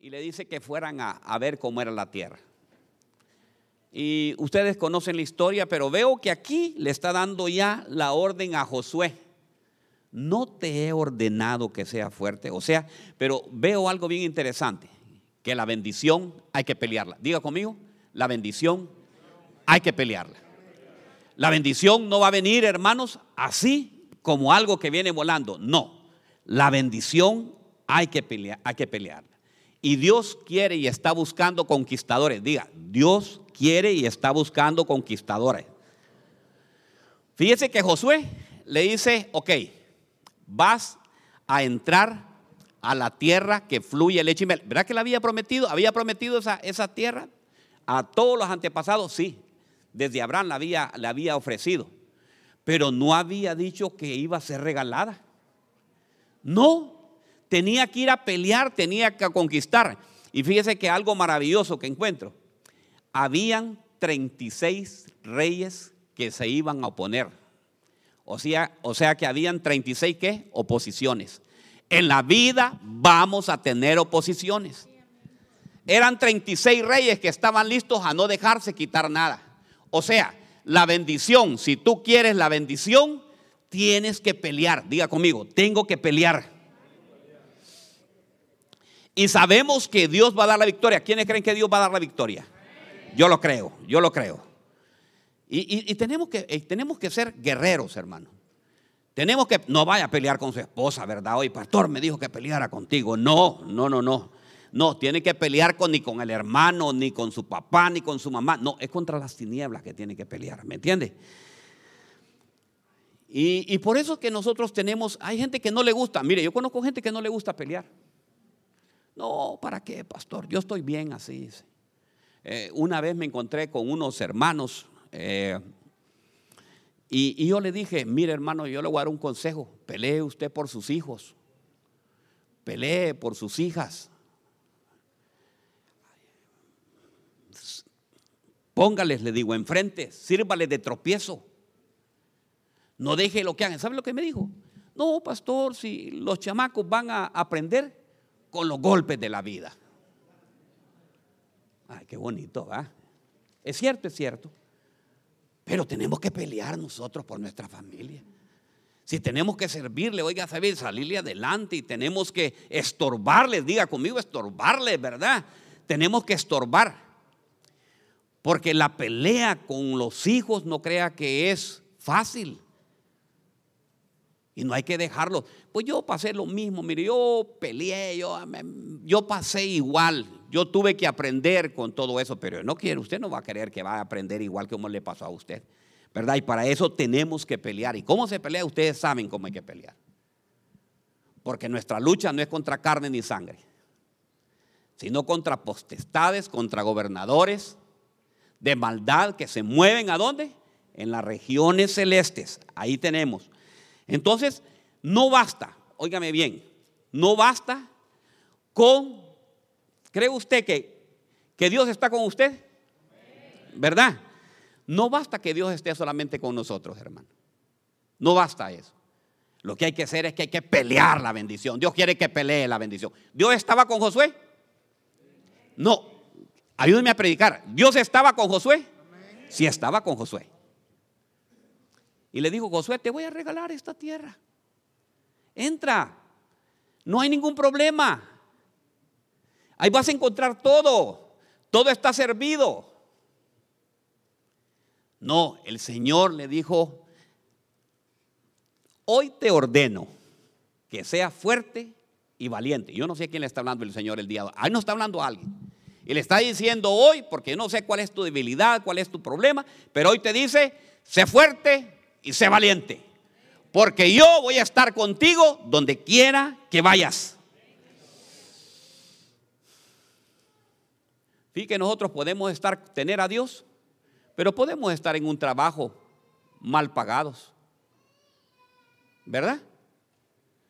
y le dice que fueran a, a ver cómo era la tierra. Y ustedes conocen la historia, pero veo que aquí le está dando ya la orden a Josué. No te he ordenado que sea fuerte, o sea, pero veo algo bien interesante, que la bendición hay que pelearla. Diga conmigo, la bendición hay que pelearla. La bendición no va a venir, hermanos, así como algo que viene volando. No, la bendición hay que, pelear, hay que pelearla. Y Dios quiere y está buscando conquistadores. Diga, Dios quiere y está buscando conquistadores. Fíjese que Josué le dice, ok, vas a entrar a la tierra que fluye leche y miel. ¿Verdad que le había prometido? ¿Había prometido esa, esa tierra a todos los antepasados? Sí, desde Abraham la había, le había ofrecido. Pero no había dicho que iba a ser regalada. No, tenía que ir a pelear, tenía que conquistar. Y fíjese que algo maravilloso que encuentro. Habían 36 reyes que se iban a oponer. O sea, o sea que habían 36 qué? Oposiciones. En la vida vamos a tener oposiciones. Eran 36 reyes que estaban listos a no dejarse quitar nada. O sea, la bendición, si tú quieres la bendición, tienes que pelear. Diga conmigo, tengo que pelear. Y sabemos que Dios va a dar la victoria. ¿Quiénes creen que Dios va a dar la victoria? Yo lo creo, yo lo creo. Y, tenemos, que, eh, tenemos que ser guerreros, hermano. Tenemos que, no vaya a pelear con su esposa, ¿verdad? Hoy, pastor, me dijo que peleara contigo. No, no, no, no. No, tiene que pelear con, ni con el hermano, ni con su papá, ni con su mamá. No, es contra las tinieblas que tiene que pelear, ¿me entiende? Y, y por eso que nosotros tenemos, hay gente que no le gusta, mire, yo conozco gente que no le gusta pelear. No, ¿para qué, pastor? Yo estoy bien así. Eh, una vez me encontré con unos hermanos eh, y, yo le dije, mire hermano, yo le voy a dar un consejo, pelee usted por sus hijos, pelee por sus hijas. Póngales, le digo, enfrente, sírvales de tropiezo. No deje lo que hagan. ¿Sabe lo que me dijo? No, pastor, si los chamacos van a aprender con los golpes de la vida. Ay, qué bonito, ¿va? Es cierto, es cierto. Pero tenemos que pelear nosotros por nuestra familia. Si tenemos que servirle, oiga, saber salirle adelante y tenemos que estorbarle, diga conmigo, estorbarle, ¿verdad? Tenemos que estorbar. Porque la pelea con los hijos no crea que es fácil. Y no hay que dejarlo. Pues yo pasé lo mismo, mire, yo peleé, yo, yo pasé igual. Yo tuve que aprender con todo eso, pero no quiere, usted no va a querer que va a aprender igual que como le pasó a usted. ¿Verdad? Y para eso tenemos que pelear. ¿Y cómo se pelea? Ustedes saben cómo hay que pelear. Porque nuestra lucha no es contra carne ni sangre, sino contra potestades, contra gobernadores de maldad que se mueven a dónde? En las regiones celestes. Ahí tenemos. Entonces, no basta, óigame bien, no basta con, ¿cree usted que, que Dios está con usted? ¿Verdad? No basta que Dios esté solamente con nosotros, hermano. No basta eso. Lo que hay que hacer es que hay que pelear la bendición. Dios quiere que pelee la bendición. ¿Dios estaba con Josué? No. Ayúdeme a predicar. ¿Dios estaba con Josué? Sí estaba con Josué. Y le dijo, Josué, te voy a regalar esta tierra. Entra. No hay ningún problema. Ahí vas a encontrar todo. Todo está servido. No, el Señor le dijo, hoy te ordeno que sea fuerte y valiente. Yo no sé quién le está hablando el Señor el día. Ahí no está hablando a alguien. Y le está diciendo hoy, porque no sé cuál es tu debilidad, cuál es tu problema, pero hoy te dice, sé fuerte y sé valiente, porque yo voy a estar contigo donde quiera que vayas. Fíjate que nosotros podemos estar, tener a Dios, pero podemos estar en un trabajo mal pagados. ¿Verdad?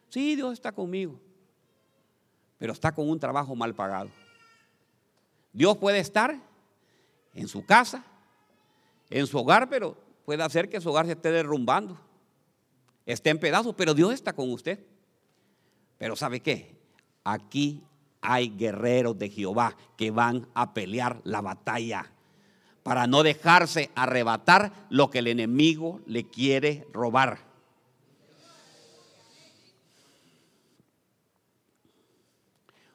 Sí, Dios está conmigo, pero está con un trabajo mal pagado. Dios puede estar en su casa, en su hogar, pero puede hacer que su hogar se esté derrumbando, esté en pedazos, pero Dios está con usted. Pero ¿sabe qué? Aquí hay guerreros de Jehová que van a pelear la batalla para no dejarse arrebatar lo que el enemigo le quiere robar.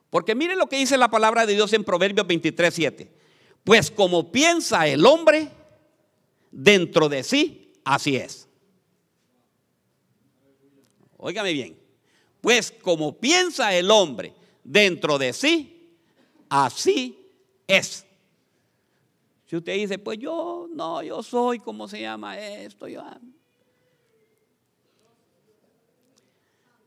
Porque miren lo que dice la palabra de Dios en Proverbios 23, 7. Pues como piensa el hombre dentro de sí, así es. Óigame bien. Pues como piensa el hombre dentro de sí, así es. Si usted dice, pues yo no, yo soy, ¿cómo se llama esto? Yo,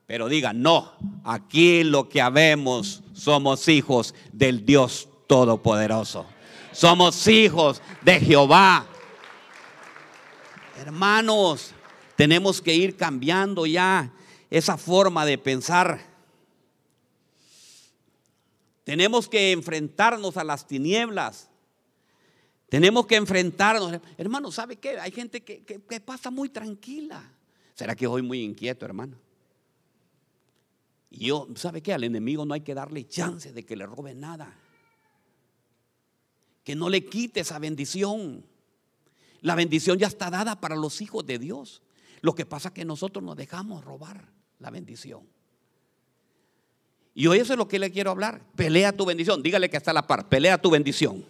Pero diga, no, aquí lo que habemos somos hijos del Dios Todopoderoso. Somos hijos de Jehová. Hermanos, tenemos que ir cambiando ya esa forma de pensar. Tenemos que enfrentarnos a las tinieblas. Tenemos que enfrentarnos. Hermano, ¿sabe qué? Hay gente que, pasa muy tranquila. ¿Será que hoy muy inquieto, hermano? Y yo, ¿sabe qué? Al enemigo no hay que darle chance de que le robe nada. Que no le quite esa bendición. La bendición ya está dada para los hijos de Dios. Lo que pasa es que nosotros nos dejamos robar la bendición. Y hoy eso es lo que le quiero hablar. Pelea tu bendición. Dígale que está a la par. Pelea tu bendición.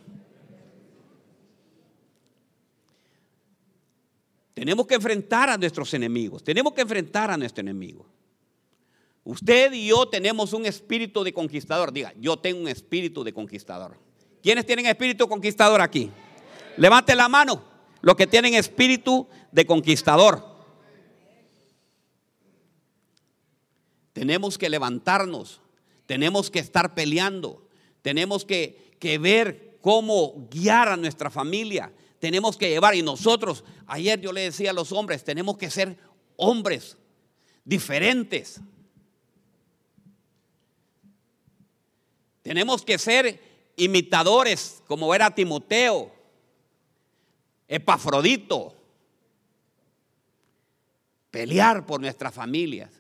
Tenemos que enfrentar a nuestros enemigos. Tenemos que enfrentar a nuestro enemigo. Usted y yo tenemos un espíritu de conquistador. Diga, yo tengo un espíritu de conquistador. ¿Quiénes tienen espíritu conquistador aquí? Levante la mano. Los que tienen espíritu de conquistador. Tenemos que levantarnos. Tenemos que estar peleando. Tenemos que, que ver cómo guiar a nuestra familia tenemos que llevar. Y nosotros, ayer yo le decía a los hombres, tenemos que ser hombres diferentes. Tenemos que ser imitadores, como era Timoteo, Epafrodito. Pelear por nuestras familias,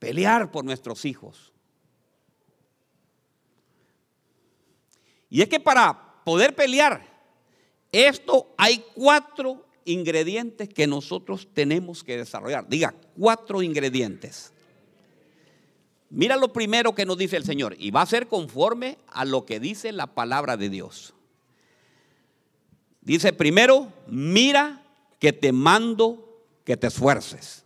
pelear por nuestros hijos. Y es que para poder pelear, esto hay cuatro ingredientes que nosotros tenemos que desarrollar. Diga, cuatro ingredientes. Mira lo primero que nos dice el Señor y va a ser conforme a lo que dice la palabra de Dios. Dice primero, mira que te mando que te esfuerces.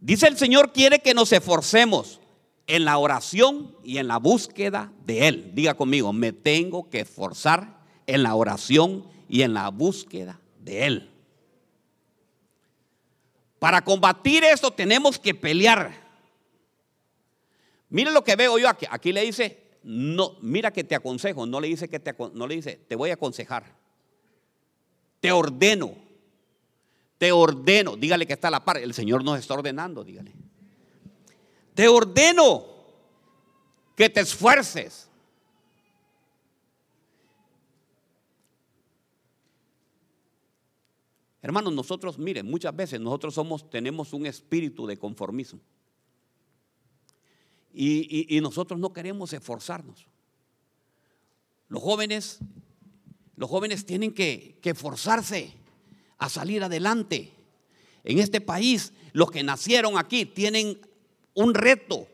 Dice el Señor quiere que nos esforcemos en la oración y en la búsqueda de Él. Diga conmigo, me tengo que esforzar en la oración y en la búsqueda de Él. Para combatir eso tenemos que pelear. Mira lo que veo yo aquí. Aquí le dice, no, mira que te aconsejo. No le dice que te, no le dice, te voy a aconsejar. Te ordeno. Te ordeno. Dígale que está a la par. El Señor nos está ordenando, dígale te ordeno que te esfuerces. Hermanos, nosotros, miren, muchas veces nosotros somos, tenemos un espíritu de conformismo. Y, nosotros no queremos esforzarnos. Los jóvenes, los jóvenes tienen que, que esforzarse a salir adelante. En este país, los que nacieron aquí tienen un reto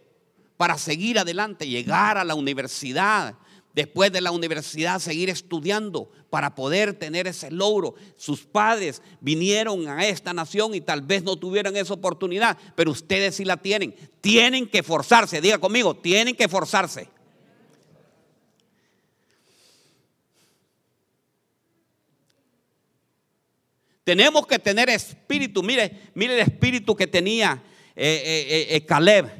para seguir adelante, llegar a la universidad, después de la universidad seguir estudiando para poder tener ese logro. Sus padres vinieron a esta nación y tal vez no tuvieron esa oportunidad, pero ustedes sí la tienen. Tienen que forzarse, diga conmigo, tienen que forzarse. Tenemos que tener espíritu, mire, mire el espíritu que tenía eh, eh, eh, Caleb.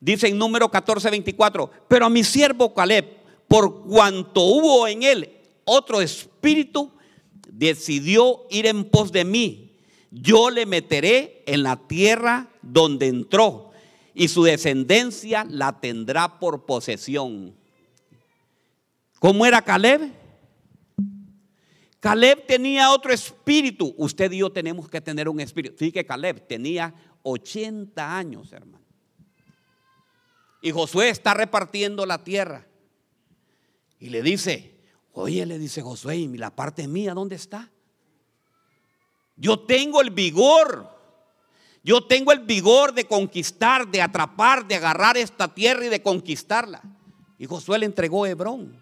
Dice en número 14, 24, pero a mi siervo Caleb, por cuanto hubo en él otro espíritu, decidió ir en pos de mí. Yo le meteré en la tierra donde entró y su descendencia la tendrá por posesión. ¿Cómo era Caleb? Caleb tenía otro espíritu. Usted y yo tenemos que tener un espíritu. Fíjate que Caleb tenía 80 años, hermano. Y Josué está repartiendo la tierra. Y le dice, oye, le dice Josué, ¿y la parte mía dónde está? Yo tengo el vigor. Yo tengo el vigor de conquistar, de atrapar, de agarrar esta tierra y de conquistarla. Y Josué le entregó Hebrón.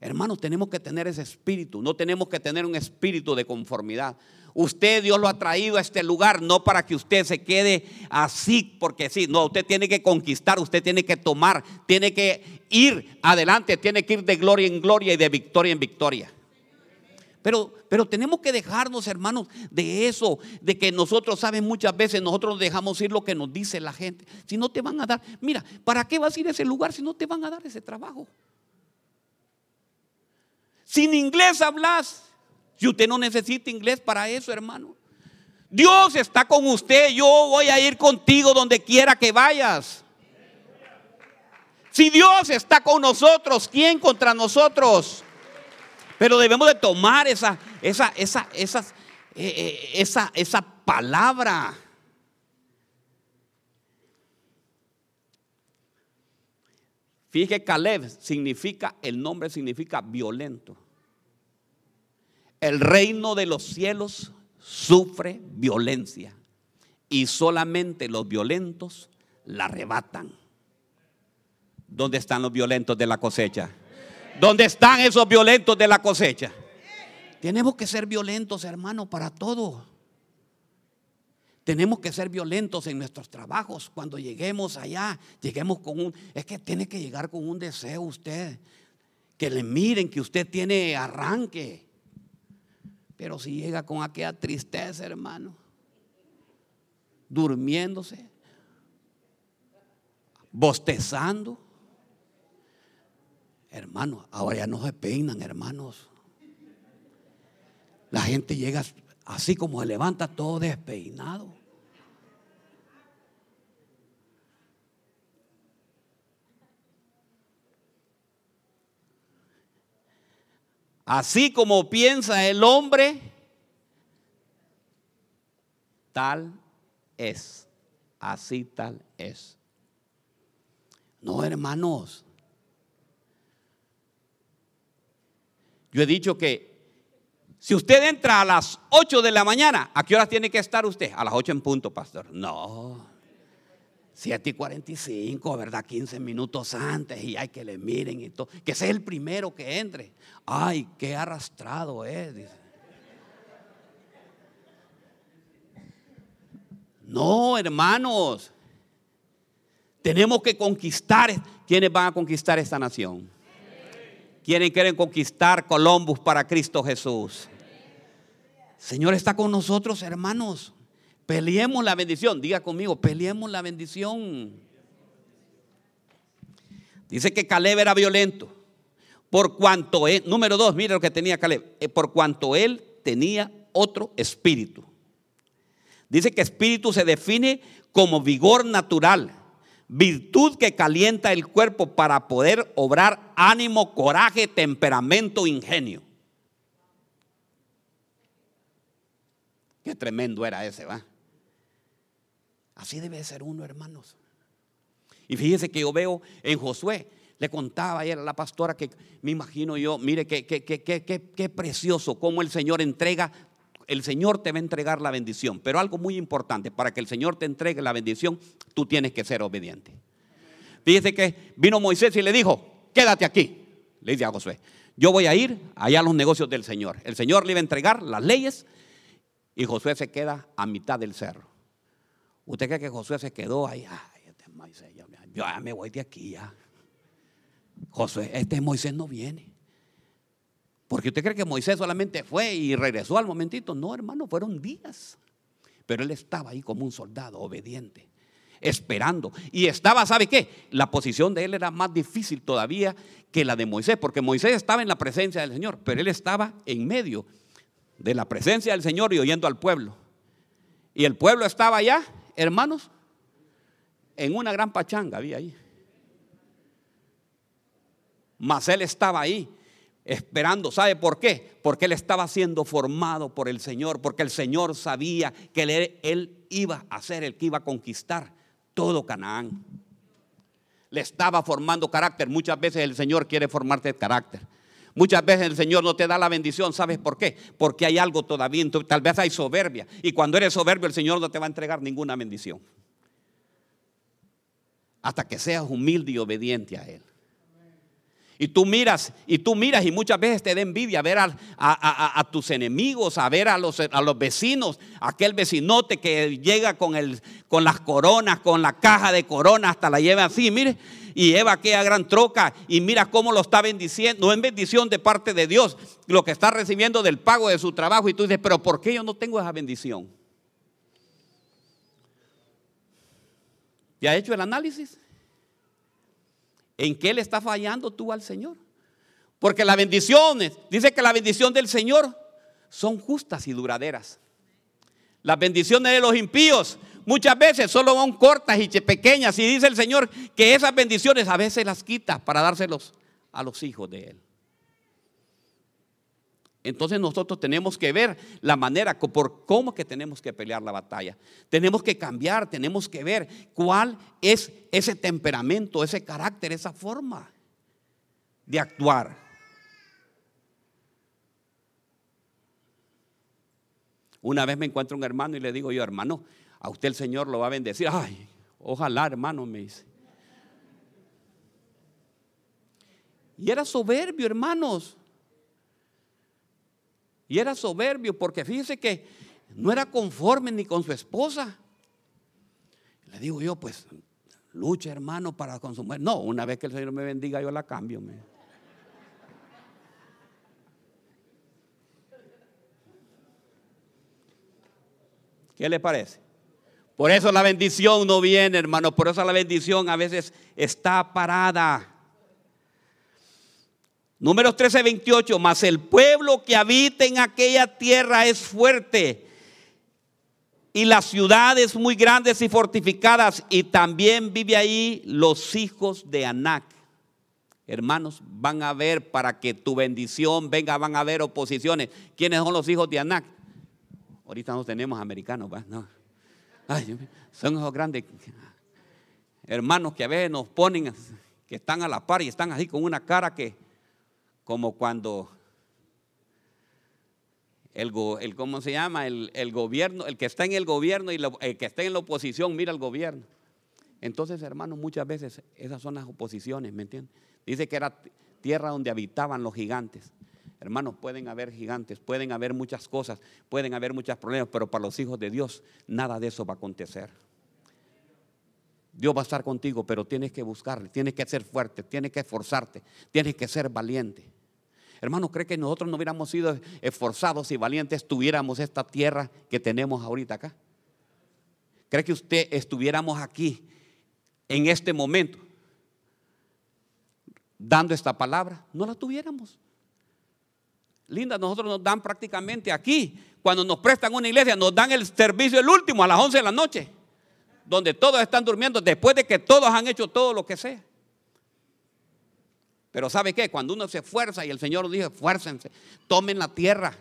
Hermanos, tenemos que tener ese espíritu. No tenemos que tener un espíritu de conformidad. Usted, Dios lo ha traído a este lugar no para que usted se quede así, porque sí, no, usted tiene que conquistar, usted tiene que tomar, tiene que ir adelante, tiene que ir de gloria en gloria y de victoria en victoria. Pero, pero tenemos que dejarnos, hermanos, de eso, de que nosotros, saben, muchas veces nosotros dejamos ir lo que nos dice la gente. Si no te van a dar, mira, ¿para qué vas a ir a ese lugar si no te van a dar ese trabajo? Sin inglés hablas. Si usted no necesita inglés para eso, hermano. Dios está con usted. Yo voy a ir contigo donde quiera que vayas. Si Dios está con nosotros, ¿quién contra nosotros? Pero debemos de tomar esa, esa, esa, esas, eh, eh, esa, esa palabra. Fíjese, Caleb significa, el nombre significa violento. El reino de los cielos sufre violencia y solamente los violentos la arrebatan. ¿Dónde están los violentos de la cosecha? ¿Dónde están esos violentos de la cosecha? Tenemos que ser violentos, hermano, para todo. Tenemos que ser violentos en nuestros trabajos. Cuando lleguemos allá, lleguemos con un... Es que tiene que llegar con un deseo usted. Que le miren que usted tiene arranque. Pero si llega con aquella tristeza, hermano, durmiéndose, bostezando, Hermanos, ahora ya no se peinan, hermanos. La gente llega así como se levanta todo despeinado. Así como piensa el hombre, tal es. Así tal es. No, hermanos. Yo he dicho que si usted entra a las 8 de la mañana, ¿a qué hora tiene que estar usted? A las 8 en punto, pastor. No. 7 y 45, ¿verdad? 15 minutos antes y hay que le miren y todo. Que sea el primero que entre. Ay, qué arrastrado es. No, hermanos. Tenemos que conquistar. ¿Quiénes van a conquistar esta nación? Quieren, quieren conquistar Columbus para Cristo Jesús. Señor está con nosotros, hermanos. Peleemos la bendición. Diga conmigo, peleemos la bendición. Dice que Caleb era violento. Por cuanto él, número dos, mire lo que tenía Caleb. Eh, por cuanto él tenía otro espíritu. Dice que espíritu se define como vigor natural virtud que calienta el cuerpo para poder obrar ánimo, coraje, temperamento, ingenio. Qué tremendo era ese, va. Así debe ser uno, hermanos. Y fíjese que yo veo en Josué, le contaba ayer a la pastora que me imagino yo, mire qué, qué, qué, qué precioso cómo el Señor entrega el Señor te va a entregar la bendición. Pero algo muy importante, para que el Señor te entregue la bendición, tú tienes que ser obediente. Fíjese que vino Moisés y le dijo, quédate aquí, le dice a Josué. Yo voy a ir allá a los negocios del Señor. El Señor le iba a entregar las leyes y Josué se queda a mitad del cerro. ¿Usted cree que Josué se quedó ahí? Ay, este Moisés, yo, yo ya me voy de aquí ya. Josué, este Moisés no viene. Porque usted cree que Moisés solamente fue y regresó al momentito. No, hermano, fueron días. Pero él estaba ahí como un soldado obediente, esperando. Y estaba, ¿sabe qué? La posición de él era más difícil todavía que la de Moisés, porque Moisés estaba en la presencia del Señor, pero él estaba en medio de la presencia del Señor y oyendo al pueblo. Y el pueblo estaba allá, hermanos, en una gran pachanga había ahí. Mas él estaba ahí esperando. ¿Sabe por qué? Porque él estaba siendo formado por el Señor, porque el Señor sabía que él, él iba a ser el que iba a conquistar todo Canaán. Le estaba formando carácter. Muchas veces el Señor quiere formarte carácter. Muchas veces el Señor no te da la bendición, ¿sabes por qué? Porque hay algo todavía, tal vez hay soberbia. Y cuando eres soberbio, el Señor no te va a entregar ninguna bendición. Hasta que seas humilde y obediente a Él. Y tú miras, y tú miras, y muchas veces te da envidia ver a, tus enemigos, a ver a los, a los vecinos, aquel vecinote que llega con, el, con las coronas, con la caja de coronas, hasta la lleva así, mire, y lleva aquella gran troca, y mira cómo lo está bendiciendo. No es bendición de parte de Dios, lo que está recibiendo del pago de su trabajo, y tú dices, pero ¿por qué yo no tengo esa bendición? ¿Ya ha hecho el análisis? ¿En qué le está fallando tú al Señor? Porque las bendiciones, dice que la bendición del Señor son justas y duraderas. Las bendiciones de los impíos muchas veces solo son cortas y pequeñas. Y dice el Señor que esas bendiciones a veces las quita para dárselos a los hijos de Él. Entonces nosotros tenemos que ver la manera por cómo que tenemos que pelear la batalla. Tenemos que cambiar, tenemos que ver cuál es ese temperamento, ese carácter, esa forma de actuar. Una vez me encuentro un hermano y le digo yo, hermano, a usted el Señor lo va a bendecir. Ay, ojalá, hermano, me dice. Y era soberbio, hermanos. Y era soberbio porque fíjese que no era conforme ni con su esposa. Le digo yo, pues lucha hermano para consumir. No, una vez que el Señor me bendiga, yo la cambio. ¿Qué le parece? Por eso la bendición no viene, hermano. Por eso la bendición a veces está parada. Números 13, 28, mas el pueblo que habita en aquella tierra es fuerte y las ciudades muy grandes y fortificadas y también vive ahí los hijos de Anac. Hermanos, van a ver para que tu bendición venga, van a haber oposiciones. ¿Quiénes son los hijos de Anac? Ahorita no tenemos americanos, No. Son esos grandes hermanos que a veces nos ponen, que están a la par y están así con una cara que como cuando el, el ¿cómo se llama? El, gobierno, el que está en el gobierno y el que está en la oposición mira al gobierno. Entonces, hermanos, muchas veces esas son las oposiciones, ¿me entienden? Dice que era tierra donde habitaban los gigantes. Hermanos, pueden haber gigantes, pueden haber muchas cosas, pueden haber muchos problemas, pero para los hijos de Dios nada de eso va a acontecer. Dios va a estar contigo, pero tienes que buscarle, tienes que ser fuerte, tienes que esforzarte, tienes que ser valiente. Hermano, ¿cree que nosotros no hubiéramos sido esforzados y valientes tuviéramos esta tierra que tenemos ahorita acá? ¿Cree que usted estuviéramos aquí en este momento dando esta palabra? No la tuviéramos. Linda, nosotros nos dan prácticamente aquí, cuando nos prestan una iglesia, nos dan el servicio el último a las 11 de la noche, donde todos están durmiendo después de que todos han hecho todo lo que sea. Pero ¿sabe qué? Cuando uno se esfuerza y el Señor nos dice, esfuércense, tomen la tierra.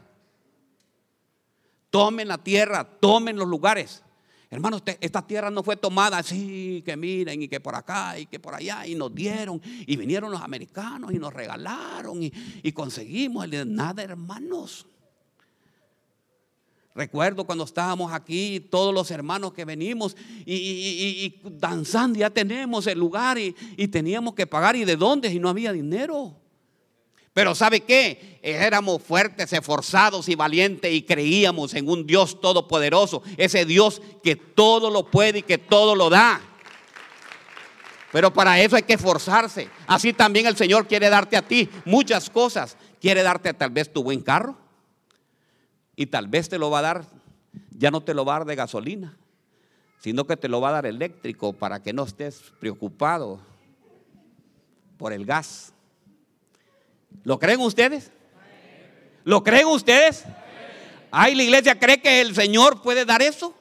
Tomen la tierra, tomen los lugares. Hermanos, esta tierra no fue tomada así, que miren, y que por acá, y que por allá, y nos dieron, y vinieron los americanos, y nos regalaron, y, conseguimos. Nada, hermanos. Recuerdo cuando estábamos aquí, todos los hermanos que venimos y, danzando, ya tenemos el lugar y, teníamos que pagar. ¿Y de dónde? Y no había dinero. Pero ¿sabe qué? Éramos fuertes, esforzados y valientes y creíamos en un Dios todopoderoso, ese Dios que todo lo puede y que todo lo da. Pero para eso hay que esforzarse. Así también el Señor quiere darte a ti muchas cosas. Quiere darte tal vez tu buen carro y tal vez te lo va a dar, ya no te lo va a dar de gasolina, sino que te lo va a dar eléctrico para que no estés preocupado por el gas. ¿Lo creen ustedes? ¿Lo creen ustedes? Ay, la iglesia cree que el Señor puede dar eso.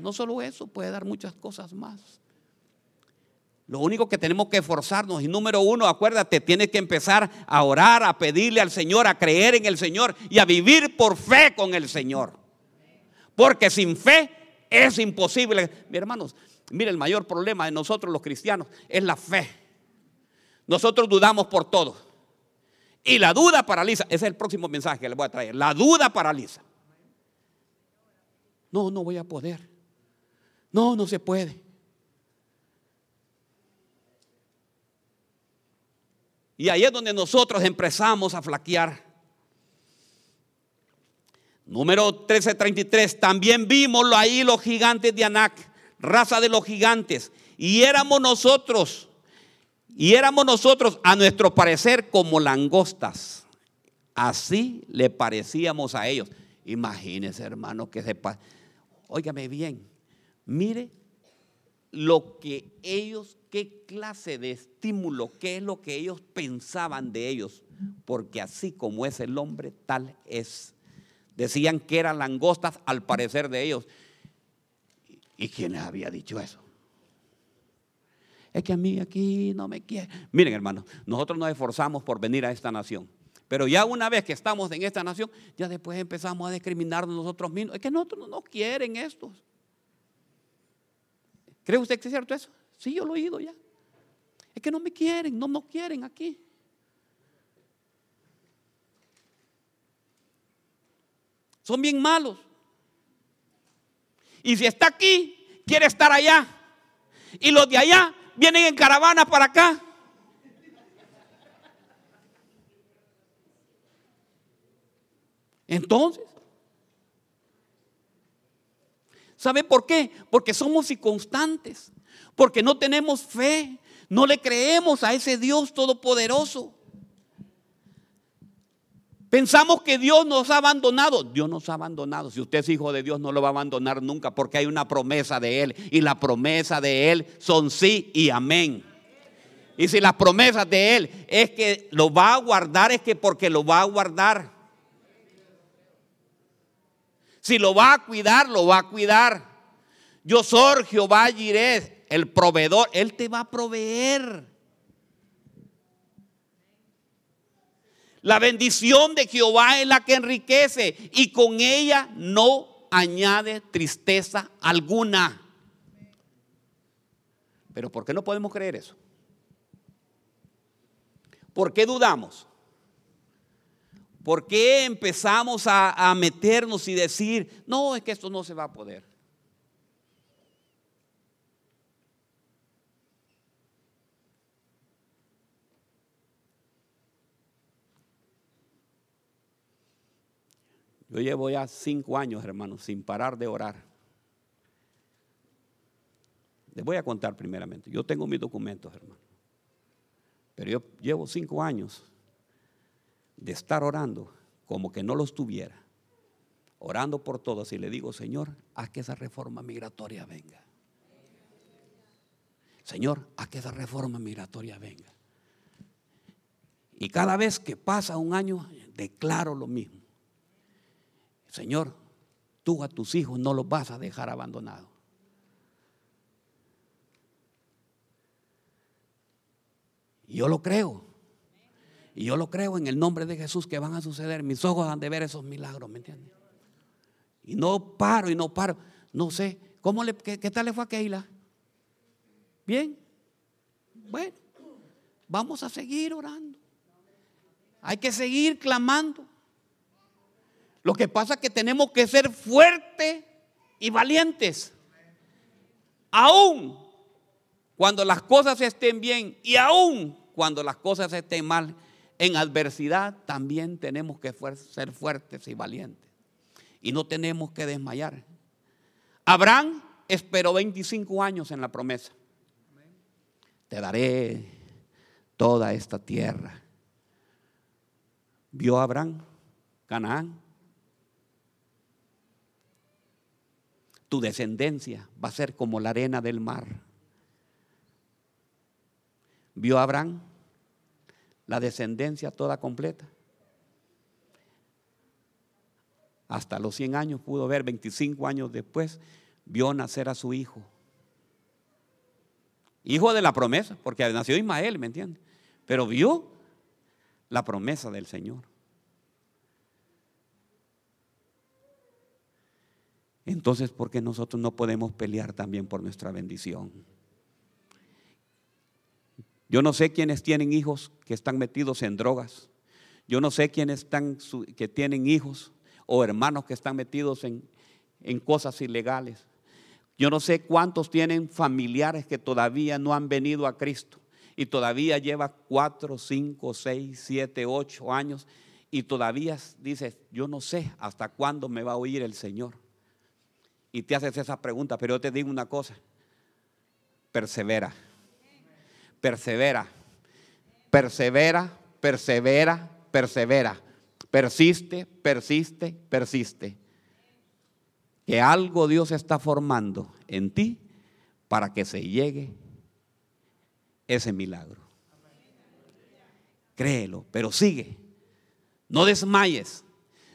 No solo eso, puede dar muchas cosas más. Lo único que tenemos que esforzarnos, y número uno, acuérdate, tienes que empezar a orar, a pedirle al Señor, a creer en el Señor y a vivir por fe con el Señor. Porque sin fe es imposible. Mi hermanos, mire, el mayor problema de nosotros los cristianos es la fe. Nosotros dudamos por todo. Y la duda paraliza. Ese es el próximo mensaje que les voy a traer. La duda paraliza. No, no voy a poder. No, no se puede. Y ahí es donde nosotros empezamos a flaquear. Número 1333, también vimos ahí los gigantes de Anac, raza de los gigantes, y éramos nosotros, y éramos nosotros a nuestro parecer como langostas. Así le parecíamos a ellos. Imagínense, hermano, que sepa. Óigame bien, mire lo que ellos, qué clase de estímulo, qué es lo que ellos pensaban de ellos, porque así como es el hombre, tal es. Decían que eran langostas al parecer de ellos. ¿Y quién les había dicho eso? Es que a mí aquí no me quiere. Miren, hermanos, nosotros nos esforzamos por venir a esta nación. Pero ya una vez que estamos en esta nación, ya después empezamos a discriminarnos nosotros mismos. Es que nosotros no nos quieren estos. ¿Cree usted que es cierto eso? Sí, yo lo he oído ya. Es que no me quieren, no nos quieren aquí. Son bien malos. Y si está aquí, quiere estar allá. Y los de allá vienen en caravana para acá. Entonces, ¿Sabe por qué? Porque somos inconstantes, porque no tenemos fe, no le creemos a ese Dios todopoderoso. Pensamos que Dios nos ha abandonado. Dios nos ha abandonado. Si usted es hijo de Dios, no lo va a abandonar nunca porque hay una promesa de Él. Y la promesa de Él son sí y amén. Y si las promesas de Él es que lo va a guardar, es que porque lo va a guardar. Si lo va a cuidar, lo va a cuidar. Yo soy Jehová Jireh, el proveedor. Él te va a proveer. La bendición de Jehová es la que enriquece y con ella no añade tristeza alguna. Pero ¿por qué no podemos creer eso? ¿Por qué dudamos? ¿Por qué empezamos a, meternos y decir, no, es que esto no se va a poder? Yo llevo ya cinco años, hermanos, sin parar de orar. Les voy a contar primeramente. Yo tengo mis documentos, hermano. Pero yo llevo cinco años de estar orando como que no los tuviera, orando por todos y le digo, Señor, haz que esa reforma migratoria venga. Señor, haz que esa reforma migratoria venga. Y cada vez que pasa un año, declaro lo mismo. Señor, tú a tus hijos no los vas a dejar abandonados. yo lo creo. Y yo lo creo en el nombre de Jesús que van a suceder. Mis ojos han de ver esos milagros, ¿me entiendes? Y no paro y no paro. No sé, ¿cómo le, qué, tal le fue a Keila? Bien. Bueno, vamos a seguir orando. Hay que seguir clamando. Lo que pasa es que tenemos que ser fuertes y valientes. Aún cuando las cosas estén bien y aún cuando las cosas estén mal, en adversidad también tenemos que ser fuertes y valientes. Y no tenemos que desmayar. Abraham esperó 25 años en la promesa. Te daré toda esta tierra. ¿Vio Abraham Canaán? Tu descendencia va a ser como la arena del mar. ¿Vio Abraham? la descendencia toda completa. Hasta los 100 años pudo ver, 25 años después, vio nacer a su hijo. hijo de la promesa, porque nació Ismael, ¿me entiendes? Pero vio la promesa del Señor. Entonces, ¿por qué nosotros no podemos pelear también por nuestra bendición? Yo no sé quiénes tienen hijos que están metidos en drogas. Yo no sé quiénes están, que tienen hijos o hermanos que están metidos en, en cosas ilegales. Yo no sé cuántos tienen familiares que todavía no han venido a Cristo y todavía lleva cuatro, cinco, seis, siete, ocho años y todavía dices, yo no sé hasta cuándo me va a oír el Señor. Y te haces esa pregunta, pero yo te digo una cosa, persevera, persevera, persevera, persevera, persevera, persiste, persiste, persiste. Que algo Dios está formando en ti para que se llegue ese milagro. Créelo, pero sigue. No desmayes,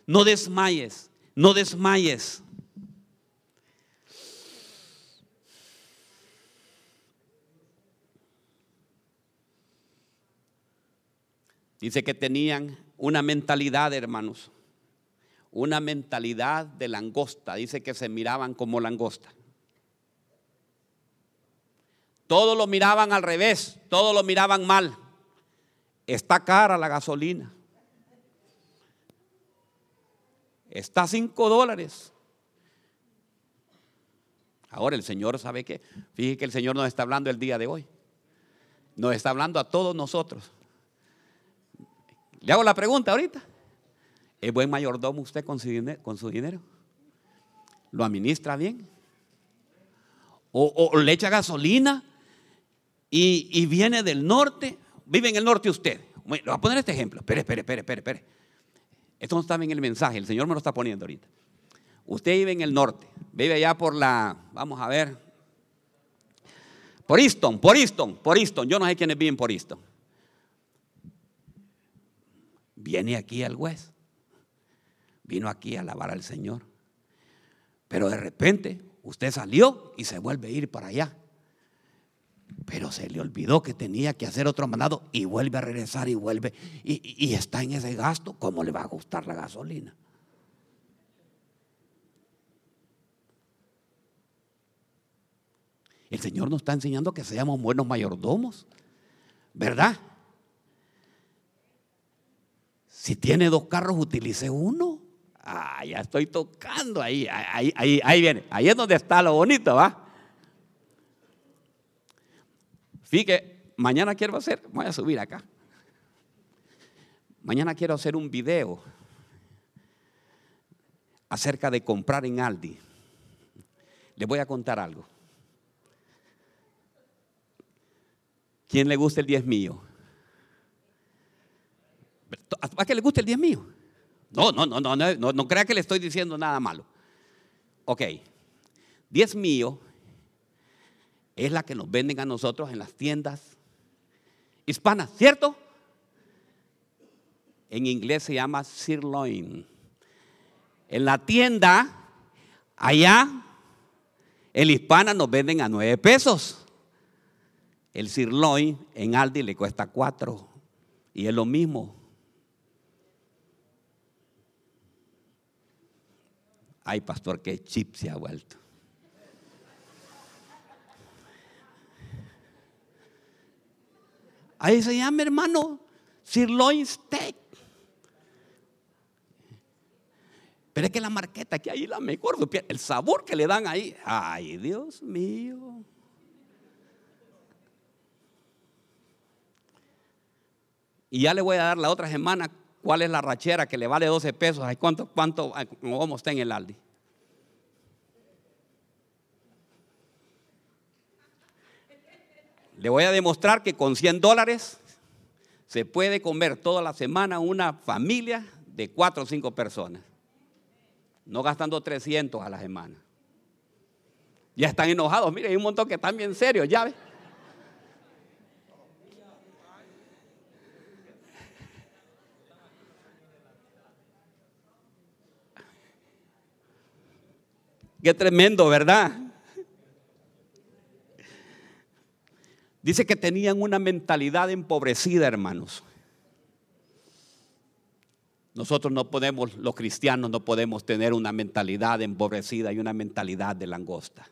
no desmayes, no desmayes. Dice que tenían una mentalidad, hermanos, una mentalidad de langosta. Dice que se miraban como langosta. Todos lo miraban al revés, todos lo miraban mal. Está cara la gasolina. Está a 5 dólares. Ahora el Señor sabe que, fíjese que el Señor nos está hablando el día de hoy. Nos está hablando a todos nosotros. Le hago la pregunta ahorita. ¿Es buen mayordomo usted con su dinero? ¿Lo administra bien? ¿O, le echa gasolina y, viene del norte? ¿Vive en el norte usted? le voy a poner este ejemplo. Espere, espere, espere, espere, espere. Esto no está en el mensaje, el Señor me lo está poniendo ahorita. Usted vive en el norte, vive allá por la, vamos a ver, por Easton, por Easton, por Easton. Yo no sé quiénes viven por Easton. Viene aquí al West vino aquí a alabar al Señor. Pero de repente usted salió y se vuelve a ir para allá. Pero se le olvidó que tenía que hacer otro mandado y vuelve a regresar y vuelve. Y, está en ese gasto. ¿Cómo le va a gustar la gasolina? El Señor nos está enseñando que seamos buenos mayordomos. ¿Verdad? Si tiene dos carros, utilice uno. Ah, ya estoy tocando ahí, ahí, ahí, ahí viene. Ahí es donde está lo bonito, ¿va? Fíjate, mañana quiero hacer, voy a subir acá. Mañana quiero hacer un video acerca de comprar en Aldi. Les voy a contar algo. ¿Quién le gusta el 10 mío? ¿A qué le gusta el 10 mío? No, no, no, no, no, no, crea que le estoy diciendo nada malo. Ok, 10 mío es la que nos venden a nosotros en las tiendas hispanas, ¿cierto? En inglés se llama sirloin. En la tienda, allá, el hispana nos venden a 9 pesos. El sirloin en Aldi le cuesta 4. Y es lo mismo. Ay, pastor, qué chip se ha vuelto. Ahí se llama, hermano, sirloin steak. Pero es que la marqueta que ahí la mejor, el sabor que le dan ahí. Ay, Dios mío. Y ya le voy a dar la otra semana ¿Cuál es la rachera que le vale 12 pesos? ¿Cuánto, cuánto, cómo está en el Aldi? Le voy a demostrar que con 100 dólares se puede comer toda la semana una familia de 4 o 5 personas. No gastando 300 a la semana. Ya están enojados. Mire, hay un montón que están bien serios, ya ves. Qué tremendo, ¿verdad? Dice que tenían una mentalidad empobrecida, hermanos. Nosotros no podemos, los cristianos no podemos tener una mentalidad empobrecida y una mentalidad de langosta.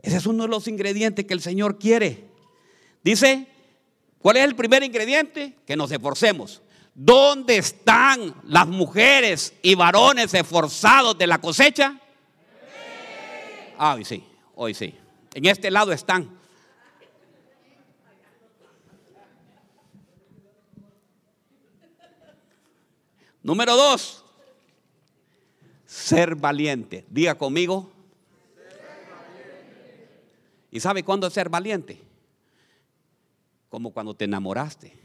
Ese es uno de los ingredientes que el Señor quiere. Dice, ¿cuál es el primer ingrediente? Que nos esforcemos. ¿Dónde están las mujeres y varones esforzados de la cosecha? Ah, hoy sí, hoy sí. En este lado están. Número dos, ser valiente. Diga conmigo, ¿Y sabe cuándo ser valiente? Como cuando te enamoraste.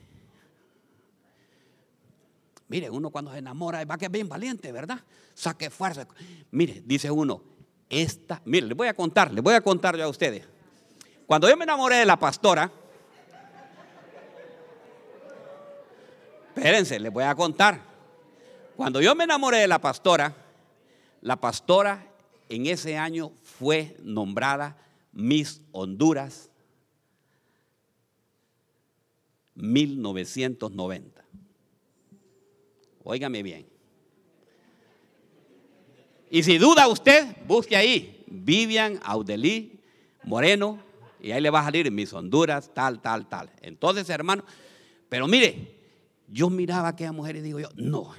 Mire, uno cuando se enamora va que es bien valiente, ¿verdad? Saque fuerza. Mire, dice uno, esta, mire, le voy a contar, le voy a contar yo a ustedes. Cuando yo me enamoré de la pastora, espérense, les voy a contar. Cuando yo me enamoré de la pastora, la pastora en ese año fue nombrada Miss Honduras 1990. Óigame bien. Y si duda usted, busque ahí Vivian Audelí Moreno y ahí le va a salir Miss Honduras, tal, tal, tal. Entonces, hermano, pero mire, yo miraba a aquella mujer y digo yo, no,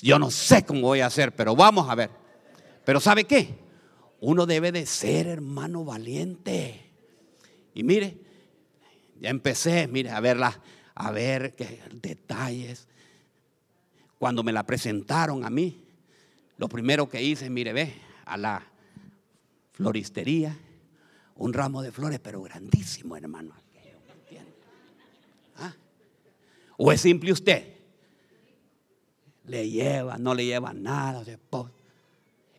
yo no sé cómo voy a hacer, pero vamos a ver. Pero ¿sabe qué? Uno debe de ser hermano valiente. Y mire, ya empecé, mire, a verla, a ver qué detalles. Cuando me la presentaron a mí, lo primero que hice, mire, ve, a la floristería, un ramo de flores, pero grandísimo, hermano. ¿Ah? ¿O es simple usted? Le lleva, no le lleva nada.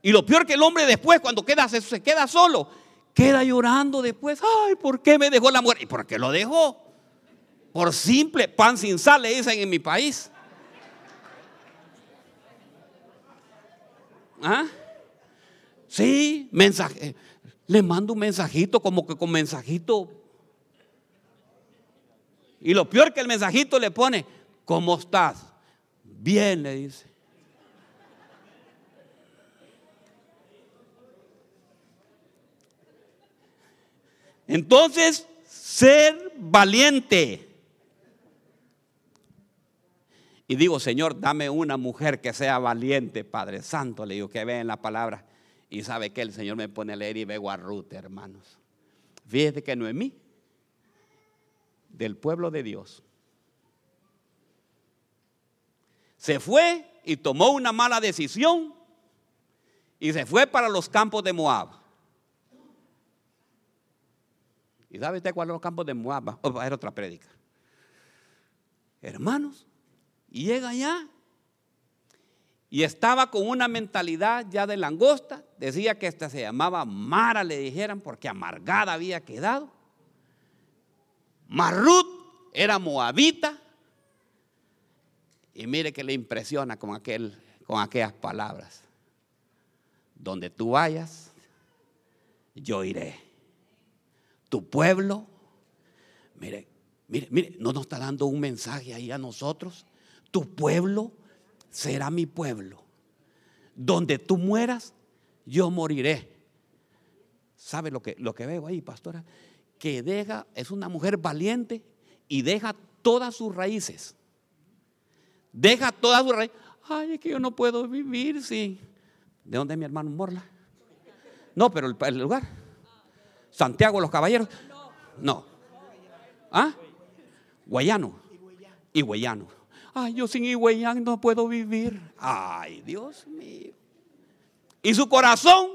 Y lo peor que el hombre después, cuando queda, se, queda solo, queda llorando después. Ay, ¿por qué me dejó la muerte? ¿Y por qué lo dejó? Por simple pan sin sal, le dicen en mi país. ¿Ah? Sí, mensaje. Le mando un mensajito, como que con mensajito. Y lo peor que el mensajito le pone, ¿cómo estás? Bien, le dice. Entonces, ser valiente. Y digo, Señor, dame una mujer que sea valiente, Padre Santo. Le digo que vea en la palabra. Y sabe que el Señor me pone a leer y veo a Ruth, hermanos. Fíjate que Noemí, del pueblo de Dios, se fue y tomó una mala decisión y se fue para los campos de Moab. ¿Y sabe usted cuáles son los campos de Moab? Oh, era otra prédica. Hermanos, y llega allá y estaba con una mentalidad ya de langosta. Decía que esta se llamaba Mara, le dijeran, porque amargada había quedado. Marrut era moabita. Y mire que le impresiona con, aquel, con aquellas palabras. Donde tú vayas, yo iré tu pueblo. Mire, mire, mire, no nos está dando un mensaje ahí a nosotros. Tu pueblo será mi pueblo. Donde tú mueras, yo moriré. ¿Sabe lo que, lo que veo ahí, pastora? Que deja, es una mujer valiente y deja todas sus raíces. Deja todas sus raíces. Ay, es que yo no puedo vivir sin. ¿De dónde es mi hermano Morla? No, pero el lugar. Santiago los Caballeros. No. ¿Ah? Guayano. Y Guayano. Ay, yo sin Higüeyán no puedo vivir. Ay, Dios mío. Y su corazón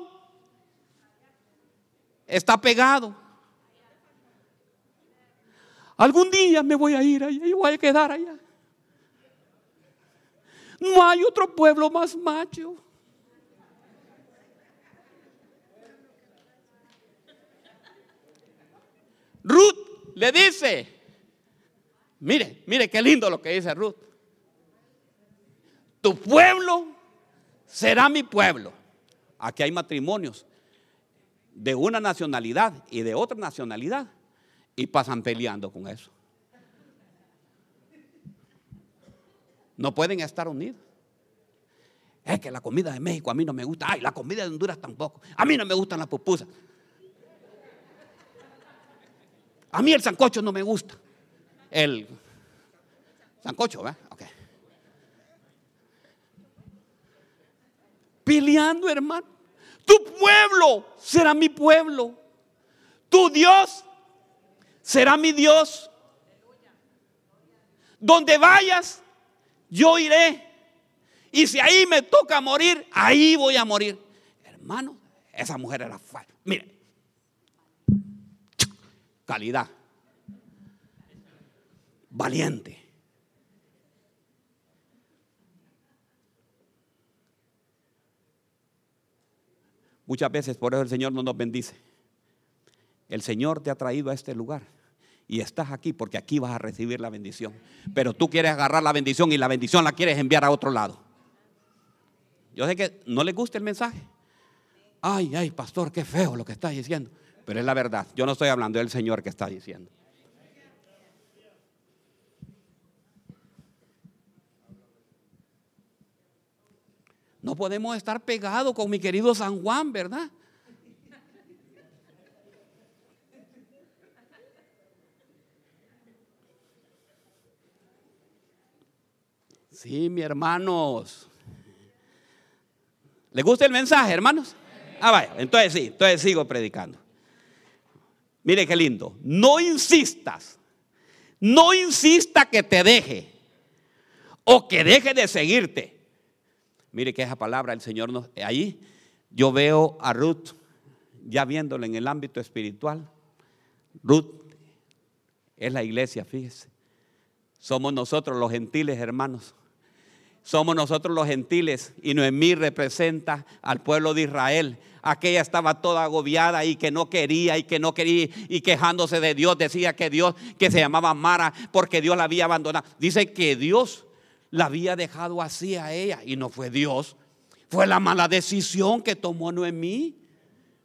está pegado. Algún día me voy a ir allá y voy a quedar allá. No hay otro pueblo más macho. Ruth le dice, mire, mire qué lindo lo que dice Ruth. Tu pueblo será mi pueblo. Aquí hay matrimonios. de una nacionalidad y de otra nacionalidad y pasan peleando con eso. No pueden estar unidos. Es que la comida de México a mí no me gusta. Ay, la comida de Honduras tampoco. A mí no me gustan las pupusas. A mí el sancocho no me gusta. El sancocho, ¿verdad? Ok. Peleando, hermano. Tu pueblo será mi pueblo. Tu Dios será mi Dios. Donde vayas, yo iré. Y si ahí me toca morir, ahí voy a morir. Hermano, esa mujer era fuerte. Mire, calidad, valiente. Muchas veces por eso el Señor no nos bendice. El Señor te ha traído a este lugar y estás aquí porque aquí vas a recibir la bendición. Pero tú quieres agarrar la bendición y la bendición la quieres enviar a otro lado. Yo sé que no le gusta el mensaje. Ay, ay, pastor, qué feo lo que estás diciendo. Pero es la verdad. Yo no estoy hablando del Señor que está diciendo. No podemos estar pegados con mi querido San Juan, ¿verdad? Sí, mi hermanos. ¿Le gusta el mensaje, hermanos? Ah, vaya, entonces sí, entonces sigo predicando. Mire qué lindo. No insistas. No insista que te deje o que deje de seguirte. Mire que esa palabra el Señor nos ahí yo veo a Ruth ya viéndolo en el ámbito espiritual. Ruth es la iglesia, fíjese. Somos nosotros los gentiles, hermanos. Somos nosotros los gentiles y Noemí representa al pueblo de Israel. Aquella estaba toda agobiada y que no quería y que no quería y quejándose de Dios. Decía que Dios, que se llamaba Mara porque Dios la había abandonado. Dice que Dios la había dejado así a ella y no fue Dios. Fue la mala decisión que tomó Noemí.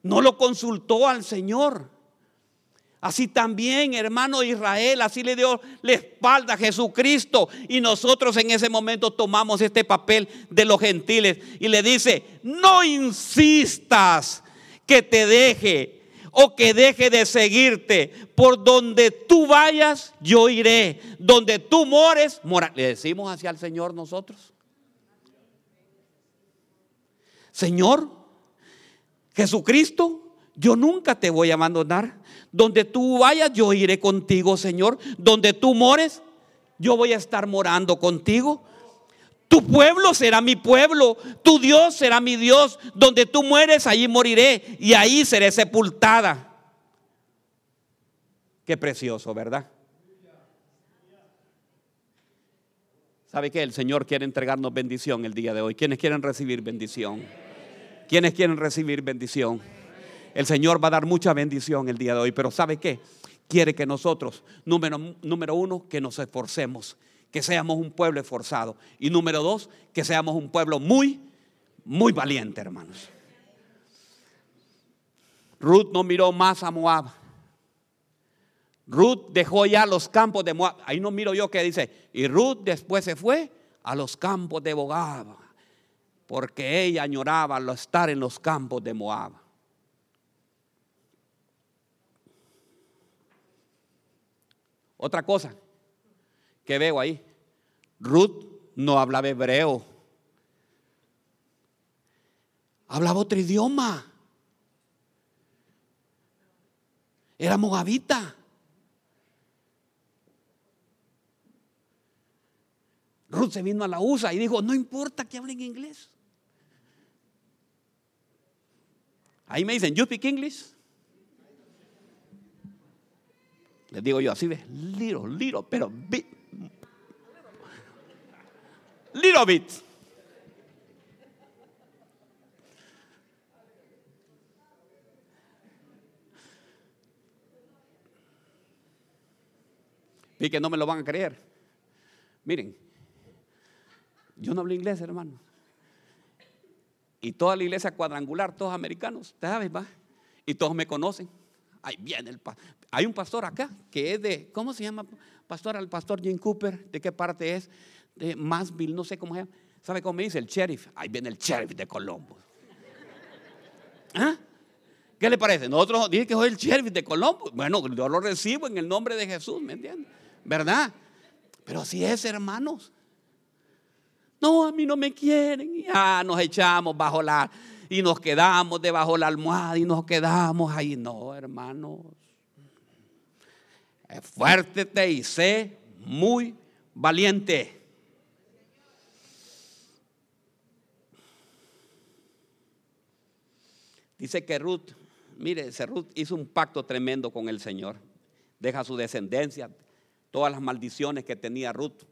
No lo consultó al Señor. Así también, hermano Israel, así le dio la espalda a Jesucristo. Y nosotros en ese momento tomamos este papel de los gentiles y le dice, no insistas que te deje o que deje de seguirte. Por donde tú vayas, yo iré. Donde tú mores, mora. Le decimos hacia el Señor nosotros. Señor, Jesucristo, yo nunca te voy a abandonar. Donde tú vayas, yo iré contigo, Señor. Donde tú mores, yo voy a estar morando contigo. Tu pueblo será mi pueblo, tu Dios será mi Dios. Donde tú mueres, allí moriré y ahí seré sepultada. Qué precioso, ¿verdad? ¿Sabe que el Señor quiere entregarnos bendición el día de hoy? ¿Quiénes quieren recibir bendición? ¿Quiénes quieren recibir bendición? El Señor va a dar mucha bendición el día de hoy, pero ¿sabe qué? Quiere que nosotros, número, número uno, que nos esforcemos, que seamos un pueblo esforzado. Y número dos, que seamos un pueblo muy, muy valiente, hermanos. Ruth no miró más a Moab. Ruth dejó ya los campos de Moab. Ahí no miro yo que dice. Y Ruth después se fue a los campos de Moab. Porque ella añoraba estar en los campos de Moab. Otra cosa que veo ahí, Ruth no hablaba hebreo, hablaba otro idioma. Era moabita. Ruth se vino a la USA y dijo, no importa que hablen inglés. Ahí me dicen, ¿you speak English? Les digo yo así de little, little, pero bit. Little bit. Y que no me lo van a creer. Miren, yo no hablo inglés, hermano. Y toda la iglesia cuadrangular, todos americanos, ¿sabes? Va? Y todos me conocen. Ahí viene el Hay un pastor acá que es de, ¿cómo se llama? Pastor, el pastor Jim Cooper, ¿de qué parte es? De Masville, no sé cómo se llama. ¿Sabe cómo me dice? El sheriff. Ahí viene el sheriff de Colombo. ¿Ah? ¿Qué le parece? Nosotros dicen que soy el sheriff de Colombo. Bueno, yo lo recibo en el nombre de Jesús, ¿me entiendes? ¿Verdad? Pero así es, hermanos. No, a mí no me quieren. Y ya nos echamos bajo la, y nos quedamos debajo de la almohada y nos quedamos ahí. No, hermanos. Fuértete y sé muy valiente. Dice que Ruth, mire, Ruth hizo un pacto tremendo con el Señor. Deja su descendencia. Todas las maldiciones que tenía Ruth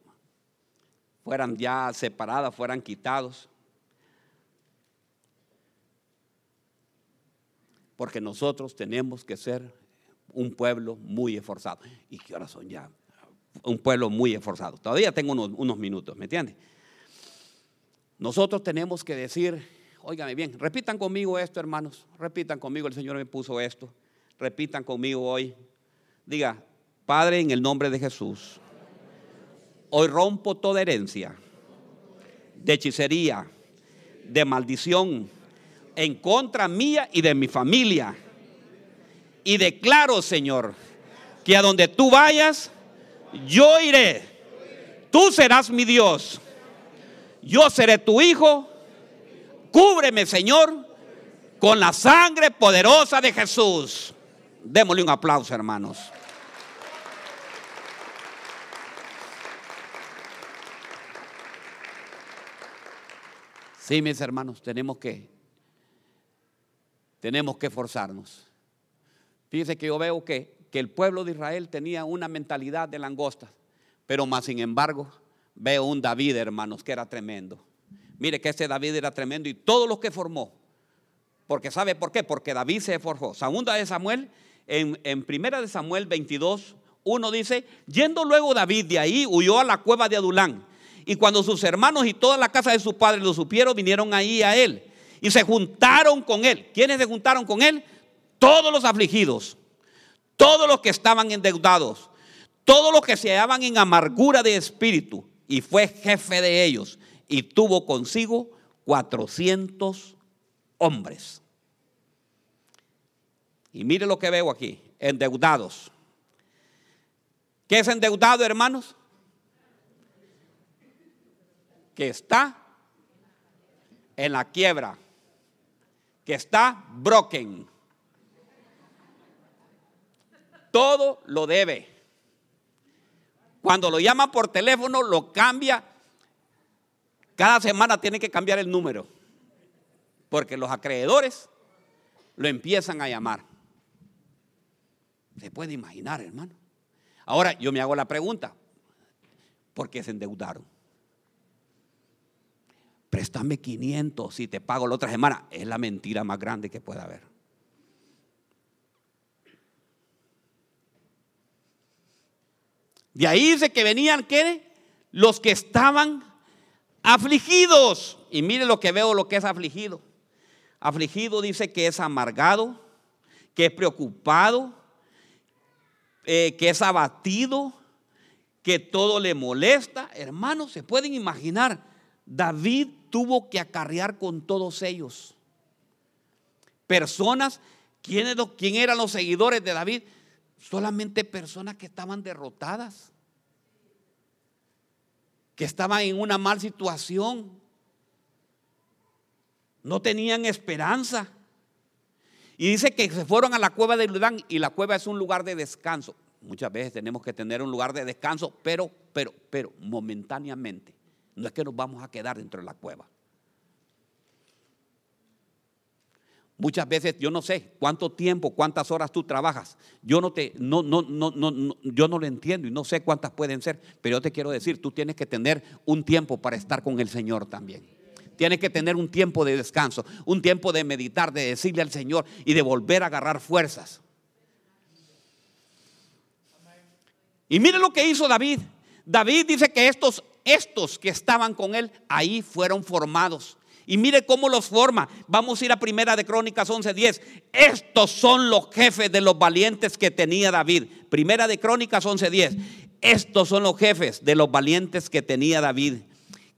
fueran ya separadas, fueran quitados. Porque nosotros tenemos que ser un pueblo muy esforzado. ¿Y qué horas son ya? Un pueblo muy esforzado. Todavía tengo unos, unos minutos, ¿me entiendes? Nosotros tenemos que decir, óigame bien, repitan conmigo esto, hermanos. Repitan conmigo, el Señor me puso esto. Repitan conmigo hoy. Diga, Padre, en el nombre de Jesús, hoy rompo toda herencia de hechicería, de maldición en contra mía y de mi familia. Y declaro, Señor, que a donde tú vayas, yo iré. Tú serás mi Dios. Yo seré tu hijo. Cúbreme, Señor, con la sangre poderosa de Jesús. Démosle un aplauso, hermanos. Sí, mis hermanos, tenemos que tenemos que esforzarnos. Fíjense que yo veo que, que el pueblo de Israel tenía una mentalidad de langosta, pero más sin embargo veo un David, hermanos, que era tremendo. Mire que ese David era tremendo y todos los que formó. Porque ¿sabe por qué? Porque David se forjó. Segunda de Samuel, en, en primera de Samuel 22, uno dice, yendo luego David de ahí, huyó a la cueva de Adulán. Y cuando sus hermanos y toda la casa de su padre lo supieron, vinieron ahí a él. Y se juntaron con él. ¿Quiénes se juntaron con él? Todos los afligidos, todos los que estaban endeudados, todos los que se hallaban en amargura de espíritu. Y fue jefe de ellos y tuvo consigo 400 hombres. Y mire lo que veo aquí, endeudados. ¿Qué es endeudado, hermanos? Que está en la quiebra, que está broken. Todo lo debe. Cuando lo llama por teléfono, lo cambia cada semana tiene que cambiar el número, porque los acreedores lo empiezan a llamar. Se puede imaginar, hermano. Ahora yo me hago la pregunta, ¿por qué se endeudaron? Préstame 500 y te pago la otra semana. Es la mentira más grande que pueda haber. De ahí dice que venían, ¿qué? Los que estaban afligidos. Y mire lo que veo, lo que es afligido. Afligido dice que es amargado, que es preocupado, eh, que es abatido, que todo le molesta. Hermanos, se pueden imaginar, David tuvo que acarrear con todos ellos. Personas, ¿quién eran los seguidores de David? Solamente personas que estaban derrotadas que estaban en una mal situación. No tenían esperanza. Y dice que se fueron a la cueva de Ludán y la cueva es un lugar de descanso. Muchas veces tenemos que tener un lugar de descanso, pero, pero, pero momentáneamente. No es que nos vamos a quedar dentro de la cueva. Muchas veces yo no sé cuánto tiempo, cuántas horas tú trabajas. Yo no te no no no no, yo no lo entiendo y no sé cuántas pueden ser, pero yo te quiero decir, tú tienes que tener un tiempo para estar con el Señor también. Tienes que tener un tiempo de descanso, un tiempo de meditar, de decirle al Señor y de volver a agarrar fuerzas. Y mire lo que hizo David. David dice que estos estos que estaban con él ahí fueron formados Y mire cómo los forma. Vamos a ir a Primera de Crónicas 11:10. Estos son los jefes de los valientes que tenía David. Primera de Crónicas 11:10. Estos son los jefes de los valientes que tenía David,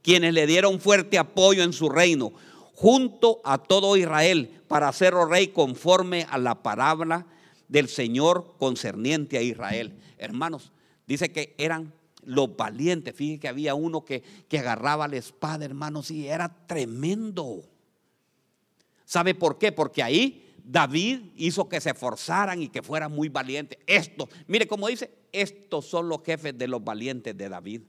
quienes le dieron fuerte apoyo en su reino, junto a todo Israel, para hacerlo rey conforme a la palabra del Señor concerniente a Israel. Hermanos, dice que eran los valientes. Fíjense que había uno que, que agarraba la espada, hermanos, y era tremendo. ¿Sabe por qué? Porque ahí David hizo que se esforzaran y que fueran muy valientes. Esto, mire cómo dice, estos son los jefes de los valientes de David.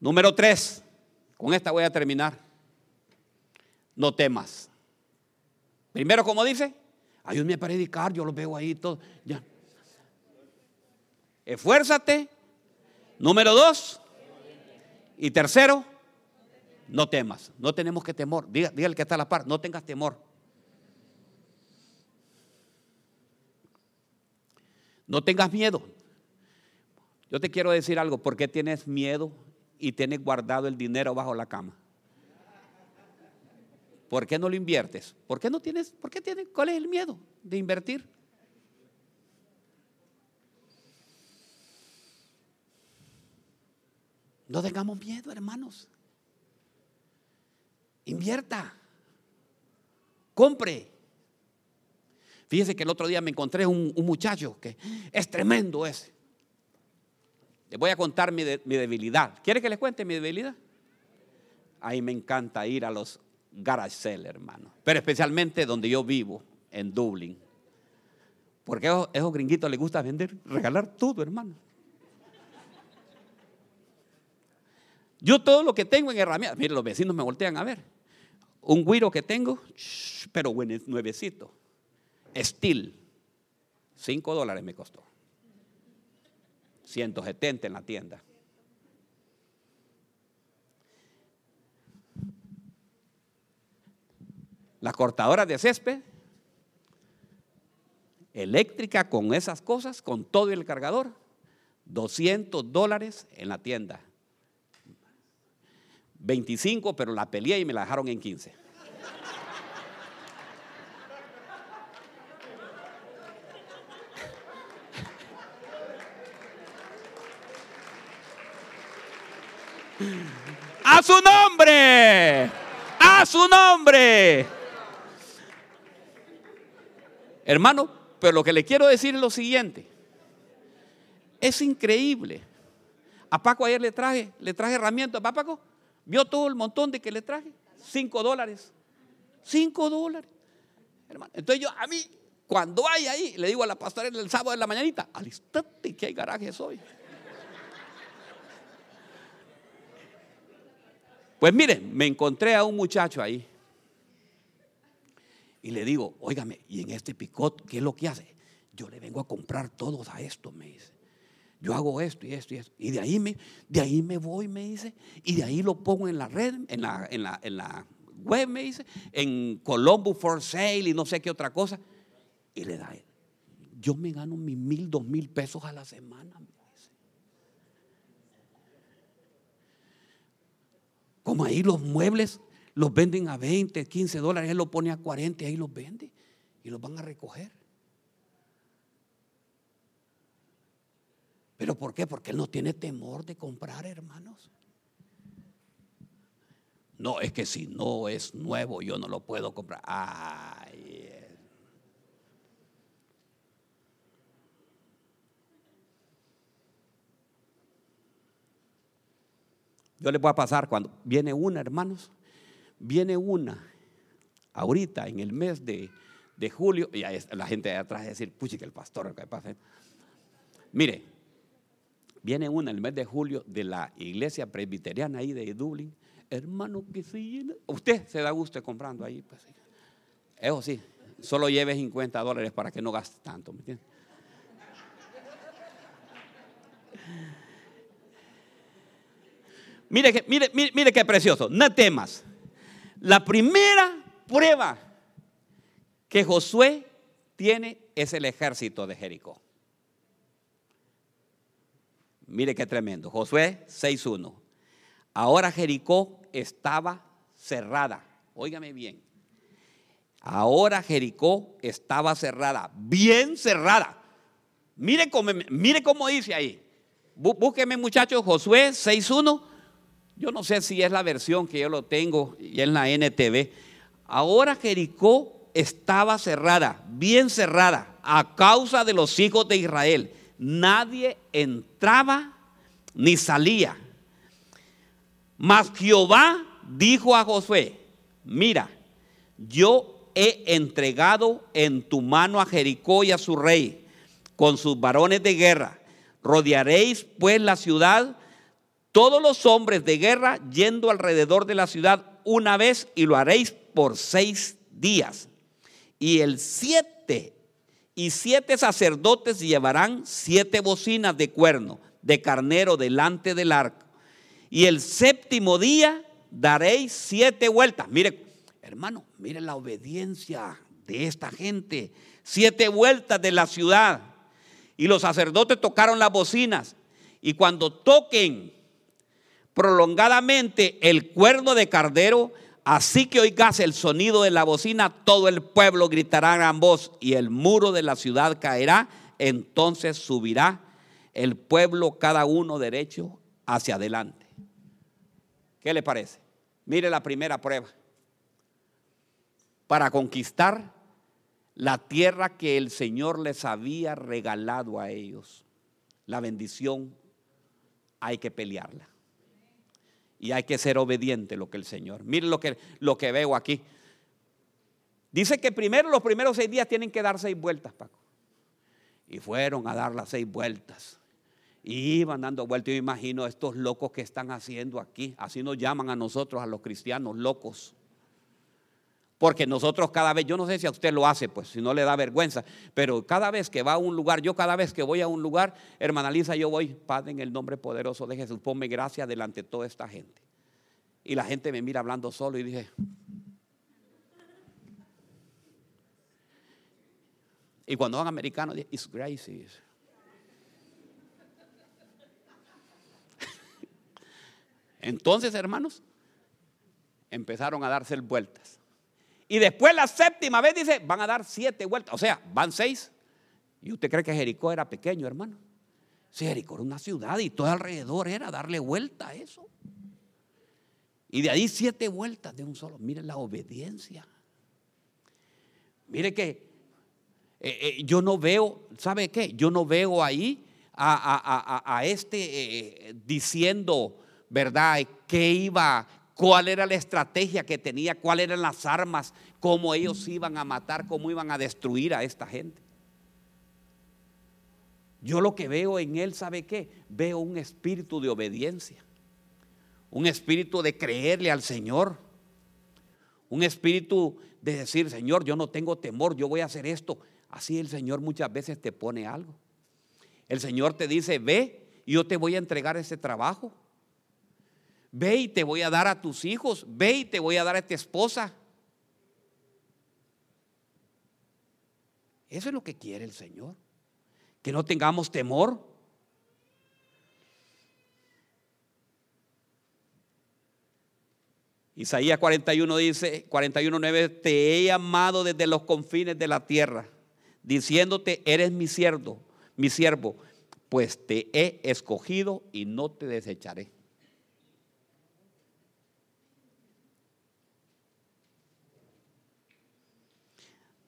Número tres, con esta voy a terminar. No temas. Primero, como dice, ayúdame a predicar, yo lo veo ahí todo. Esfuérzate. Número dos. Y tercero, no temas. No tenemos que temor. Diga, diga el que está a la par, no tengas temor. No tengas miedo. Yo te quiero decir algo. ¿Por qué tienes miedo y tienes guardado el dinero bajo la cama? ¿Por qué no lo inviertes? ¿Por qué no tienes? ¿Por qué tienes? ¿Cuál es el miedo de invertir? No tengamos miedo, hermanos. Invierta. Compre. Fíjese que el otro día me encontré un, muchacho que es tremendo ese. Les voy a contar mi, mi debilidad. ¿Quiere que les cuente mi debilidad? Ahí me encanta ir a los garage sale, hermano. Pero especialmente donde yo vivo, en Dublín. Porque a esos gringuitos les gusta vender, regalar todo, hermano. Yo todo lo que tengo en herramientas, mire, los vecinos me voltean a ver. Un guiro que tengo, pero nuevecito. Steel. 5 dólares me costó. 170 en la tienda. La cortadora de césped, eléctrica con esas cosas, con todo el cargador, 200 dólares en la tienda. 25, pero la peleé y me la dejaron en 15. A su nombre, a su nombre. Hermano, pero lo que le quiero decir es lo siguiente. Es increíble. A Paco ayer le traje, le traje herramientas. ¿A Paco? ¿Vio todo el montón de que le traje? Cinco dólares. Cinco dólares. Hermano. Entonces yo, a mí, cuando hay ahí, le digo a la pastora el sábado de la mañanita, alistate que hay garajes hoy. Pues miren, me encontré a un muchacho ahí. Y le digo, óigame, ¿y en este picot qué es lo que hace? Yo le vengo a comprar todos a esto, me dice yo hago esto y esto y esto. Y de ahí me, de ahí me voy, me dice, y de ahí lo pongo en la red, en la, en la, en la web, me dice, en Colombo for Sale y no sé qué otra cosa. Y le da, yo me gano mis mil, dos mil pesos a la semana. Me dice. Como ahí los muebles los venden a 20, 15 dólares, él lo pone a 40 y ahí los vende y los van a recoger. ¿Pero por qué? Porque él no tiene temor de comprar, hermanos. No, es que si no es nuevo, yo no lo puedo comprar. Ay. Yo le voy a pasar cuando viene una, hermanos, viene una, ahorita en el mes de, julio, y la gente de atrás decir, puchi, que el pastor, ¿qué pasa? Mire, Viene una el mes de julio de la iglesia presbiteriana ahí de Dublín. Hermano, que se llena. Usted se da gusto comprando ahí. Pues, Eso sí, solo lleve 50 dólares para que no gaste tanto. ¿me? Mire, mire, mire, mire qué precioso. No temas. La primera prueba que Josué tiene es el ejército de Jericó. Mire qué tremendo. Josué 6.1. Ahora Jericó estaba cerrada. Óigame bien. Ahora Jericó estaba cerrada, bien cerrada. Mire cómo, mire cómo dice ahí. Búsqueme muchachos, Josué 6.1. Yo no sé si es la versión que yo lo tengo y en la NTV. Ahora Jericó estaba cerrada, bien cerrada, a causa de los hijos de Israel. Nadie entraba ni salía. Mas Jehová dijo a Josué, mira, yo he entregado en tu mano a Jericó y a su rey, con sus varones de guerra. Rodearéis pues la ciudad, todos los hombres de guerra yendo alrededor de la ciudad una vez y lo haréis por seis días. Y el siete, y siete sacerdotes llevarán siete bocinas de cuerno de carnero delante del arco. Y el séptimo día daréis siete vueltas. Mire, hermano, mire la obediencia de esta gente. Siete vueltas de la ciudad. Y los sacerdotes tocaron las bocinas. Y cuando toquen prolongadamente el cuerno de cardero, así que oigas el sonido de la bocina, todo el pueblo gritará a gran voz y el muro de la ciudad caerá. Entonces subirá el pueblo cada uno derecho hacia adelante. ¿Qué le parece? Mire la primera prueba. Para conquistar la tierra que el Señor les había regalado a ellos, la bendición hay que pelearla. Y hay que ser obediente lo que el Señor. Mire lo que, lo que veo aquí. Dice que primero, los primeros seis días tienen que dar seis vueltas, Paco. Y fueron a dar las seis vueltas. Y iban dando vueltas. Yo imagino estos locos que están haciendo aquí. Así nos llaman a nosotros, a los cristianos, locos. Porque nosotros cada vez, yo no sé si a usted lo hace, pues si no le da vergüenza, pero cada vez que va a un lugar, yo cada vez que voy a un lugar, hermana Lisa, yo voy, Padre, en el nombre poderoso de Jesús, ponme gracia delante de toda esta gente. Y la gente me mira hablando solo y dije, y cuando van americanos, it's grace. Entonces, hermanos, empezaron a darse vueltas. Y después la séptima vez dice, van a dar siete vueltas. O sea, van seis. ¿Y usted cree que Jericó era pequeño, hermano? Sí, Jericó era una ciudad y todo alrededor era darle vuelta a eso. Y de ahí siete vueltas de un solo. Miren la obediencia. Mire que eh, eh, yo no veo, ¿sabe qué? Yo no veo ahí a, este eh, diciendo, ¿verdad? ¿Qué iba? ¿Cuál era la estrategia que tenía? ¿Cuáles eran las armas? ¿Cómo ellos iban a matar? ¿Cómo iban a destruir a esta gente? Yo lo que veo en él, ¿sabe qué? Veo un espíritu de obediencia. Un espíritu de creerle al Señor. Un espíritu de decir, Señor, yo no tengo temor, yo voy a hacer esto. Así el Señor muchas veces te pone algo. El Señor te dice, ve, yo te voy a entregar ese trabajo. Ve y te voy a dar a tus hijos. Ve y te voy a dar a tu esposa. Eso es lo que quiere el Señor. Que no tengamos temor. Isaías 41 dice, 41.9, te he llamado desde los confines de la tierra, diciéndote, eres mi siervo, mi siervo, pues te he escogido y no te desecharé.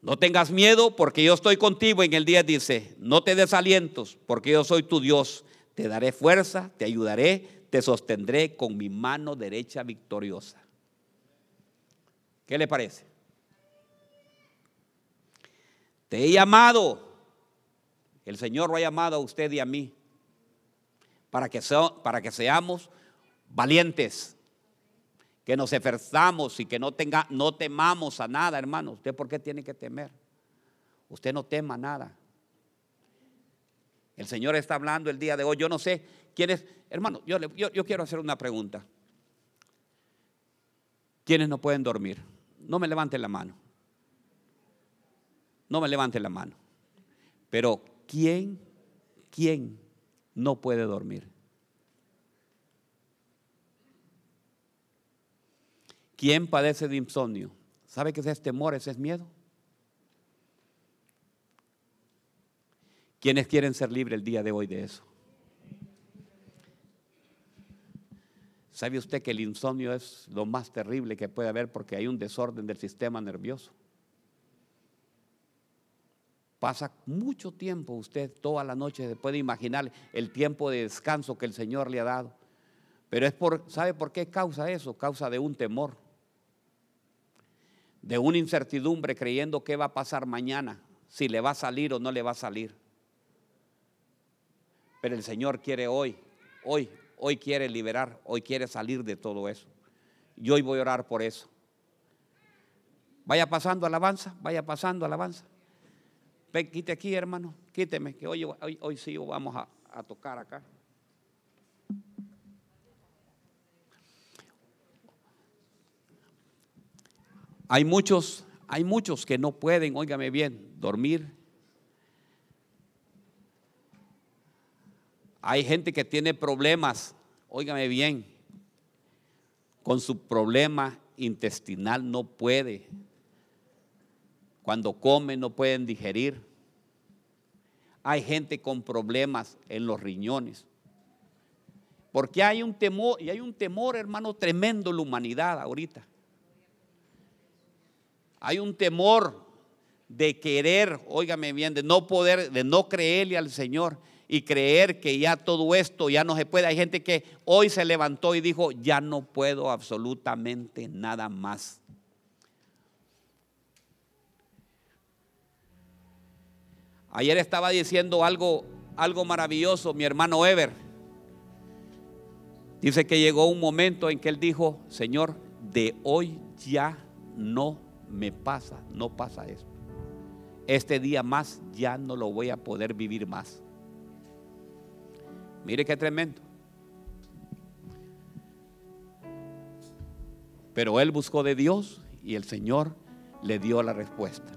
No tengas miedo porque yo estoy contigo. En el día dice, no te desalientos porque yo soy tu Dios. Te daré fuerza, te ayudaré, te sostendré con mi mano derecha victoriosa. ¿Qué le parece? Te he llamado. El Señor lo ha llamado a usted y a mí para que, para que seamos valientes, que nos esforzamos y que no, tenga, no temamos a nada, hermano. ¿Usted por qué tiene que temer? Usted no tema nada. El Señor está hablando el día de hoy. Yo no sé quién es. Hermano, yo, yo, yo quiero hacer una pregunta. ¿Quiénes no pueden dormir? No me levanten la mano. No me levante la mano. Pero ¿quién, quién no puede dormir? ¿Quién padece de insomnio? ¿Sabe qué es temor? Ese es miedo. ¿Quiénes quieren ser libres el día de hoy de eso? ¿Sabe usted que el insomnio es lo más terrible que puede haber porque hay un desorden del sistema nervioso? Pasa mucho tiempo usted toda la noche, se puede imaginar el tiempo de descanso que el Señor le ha dado. Pero es por, ¿sabe por qué causa eso? Causa de un temor, de una incertidumbre creyendo qué va a pasar mañana, si le va a salir o no le va a salir. Pero el Señor quiere hoy, hoy, hoy quiere liberar, hoy quiere salir de todo eso. Y hoy voy a orar por eso. Vaya pasando alabanza, vaya pasando alabanza. Ven, quite aquí, hermano, quíteme, que hoy, hoy, hoy sí vamos a, a tocar acá. Hay muchos, hay muchos que no pueden, óigame bien, dormir Hay gente que tiene problemas, óigame bien, con su problema intestinal no puede. Cuando come no pueden digerir. Hay gente con problemas en los riñones. Porque hay un temor, y hay un temor, hermano, tremendo en la humanidad ahorita. Hay un temor de querer, óigame bien, de no poder, de no creerle al Señor y creer que ya todo esto ya no se puede. Hay gente que hoy se levantó y dijo, ya no puedo absolutamente nada más. Ayer estaba diciendo algo, algo maravilloso mi hermano Ever. Dice que llegó un momento en que él dijo, Señor, de hoy ya no me pasa, no pasa esto. Este día más ya no lo voy a poder vivir más. Mire qué tremendo. Pero él buscó de Dios y el Señor le dio la respuesta.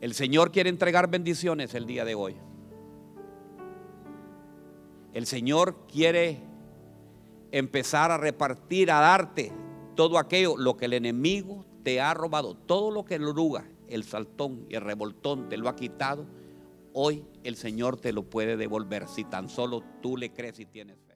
El Señor quiere entregar bendiciones el día de hoy. El Señor quiere empezar a repartir, a darte todo aquello, lo que el enemigo te ha robado, todo lo que el oruga, el saltón y el revoltón te lo ha quitado Hoy el Señor te lo puede devolver si tan solo tú le crees y tienes.